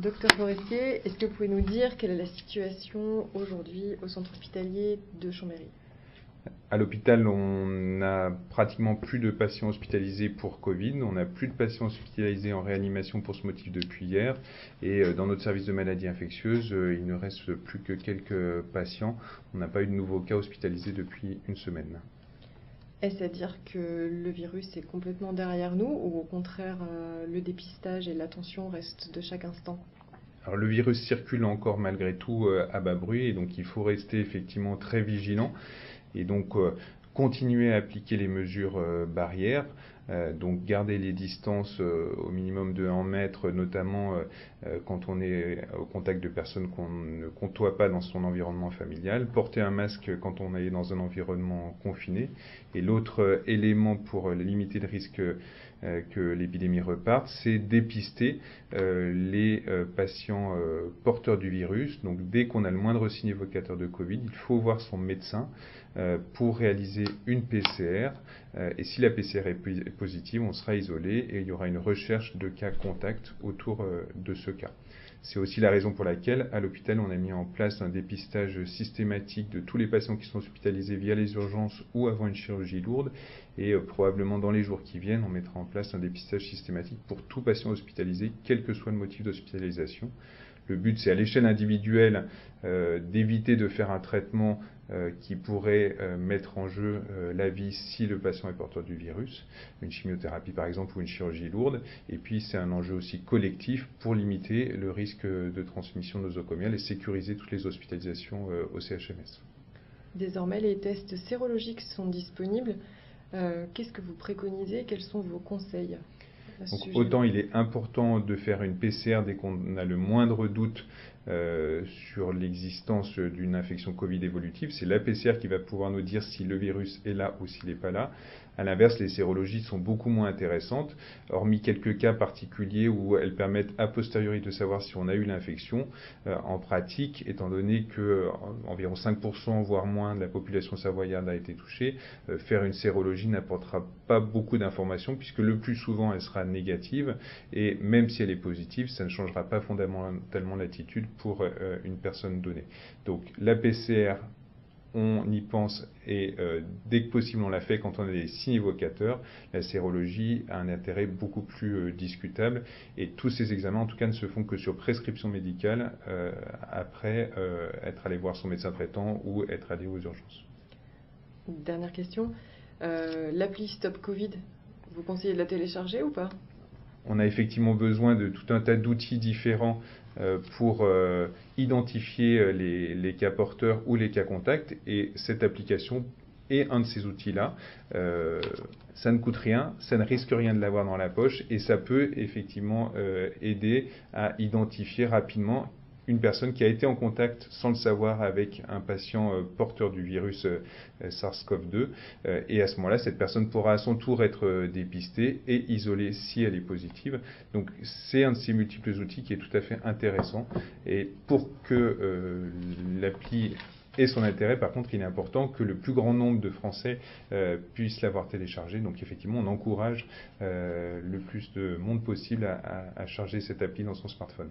Docteur Forestier, est-ce que vous pouvez nous dire quelle est la situation aujourd'hui au centre hospitalier de Chambéry? À l'hôpital, on n'a pratiquement plus de patients hospitalisés pour Covid. On n'a plus de patients hospitalisés en réanimation pour ce motif depuis hier. Et euh, dans notre service de maladies infectieuses, euh, il ne reste plus que quelques patients. On n'a pas eu de nouveaux cas hospitalisés depuis une semaine. Est-ce à dire que le virus est complètement derrière nous ou au contraire euh, le dépistage et l'attention restent de chaque instant? Alors le virus circule encore malgré tout euh, à bas bruit et donc il faut rester effectivement très vigilant et donc euh, continuer à appliquer les mesures barrières. Euh, donc garder les distances euh, au minimum de 1 mètre, notamment euh, quand on est au contact de personnes qu'on ne côtoie pas dans son environnement familial, porter un masque quand on est dans un environnement confiné. Et l'autre élément pour limiter le risque que l'épidémie reparte, c'est dépister les patients porteurs du virus. Donc dès qu'on a le moindre signe évocateur de Covid, il faut voir son médecin pour réaliser une PCR. et si la PCR est on sera isolé et il y aura une recherche de cas contacts autour euh, de ce cas. C'est aussi la raison pour laquelle, à l'hôpital, on a mis en place un dépistage systématique de tous les patients qui sont hospitalisés via les urgences ou avant une chirurgie lourde. Et euh, probablement dans les jours qui viennent, on mettra en place un dépistage systématique pour tout patient hospitalisé, quel que soit le motif d'hospitalisation. Le but, c'est à l'échelle individuelle euh, d'éviter de faire un traitement euh, qui pourrait euh, mettre en jeu la vie si le patient est porteur du virus, une chimiothérapie par exemple ou une chirurgie lourde. Et puis c'est un enjeu aussi collectif pour limiter le risque de transmission nosocomiale et sécuriser toutes les hospitalisations au CHMS. Désormais, les tests sérologiques sont disponibles. Qu'est-ce que vous préconisez? Quels sont vos conseils? Autant il est important de faire une PCR dès qu'on a le moindre doute euh, sur l'existence d'une infection Covid évolutive. C'est la PCR qui va pouvoir nous dire si le virus est là ou s'il n'est pas là. À l'inverse, les sérologies sont beaucoup moins intéressantes, hormis quelques cas particuliers où elles permettent a posteriori de savoir si on a eu l'infection. Euh, en pratique, étant donné que euh, environ 5% voire moins de la population savoyarde a été touchée, faire une sérologie n'apportera pas beaucoup d'informations puisque le plus souvent elle sera négative et même si elle est positive, ça ne changera pas fondamentalement l'attitude pour une personne donnée. Donc la PCR on y pense et euh, dès que possible on l'a fait quand on a des signes évocateurs, la sérologie a un intérêt beaucoup plus euh, discutable et tous ces examens en tout cas ne se font que sur prescription médicale euh, après être allé voir son médecin traitant ou être allé aux urgences. Dernière question, l'appli Stop Covid, vous conseillez de la télécharger ou pas? On a effectivement besoin de tout un tas d'outils différents euh, pour euh, identifier euh, les, cas porteurs ou les cas contacts. Et cette application est un de ces outils-là. ça ne coûte rien, ça ne risque rien de l'avoir dans la poche et ça peut effectivement aider à identifier rapidement une personne qui a été en contact sans le savoir avec un patient euh, porteur du virus euh, euh, SARS-CoV-2. et à ce moment-là, cette personne pourra à son tour être dépistée et isolée si elle est positive. Donc c'est un de ces multiples outils qui est tout à fait intéressant. Et pour que l'appli ait son intérêt, par contre, il est important que le plus grand nombre de Français puissent l'avoir téléchargé. Donc effectivement, on encourage le plus de monde possible à charger cette appli dans son smartphone.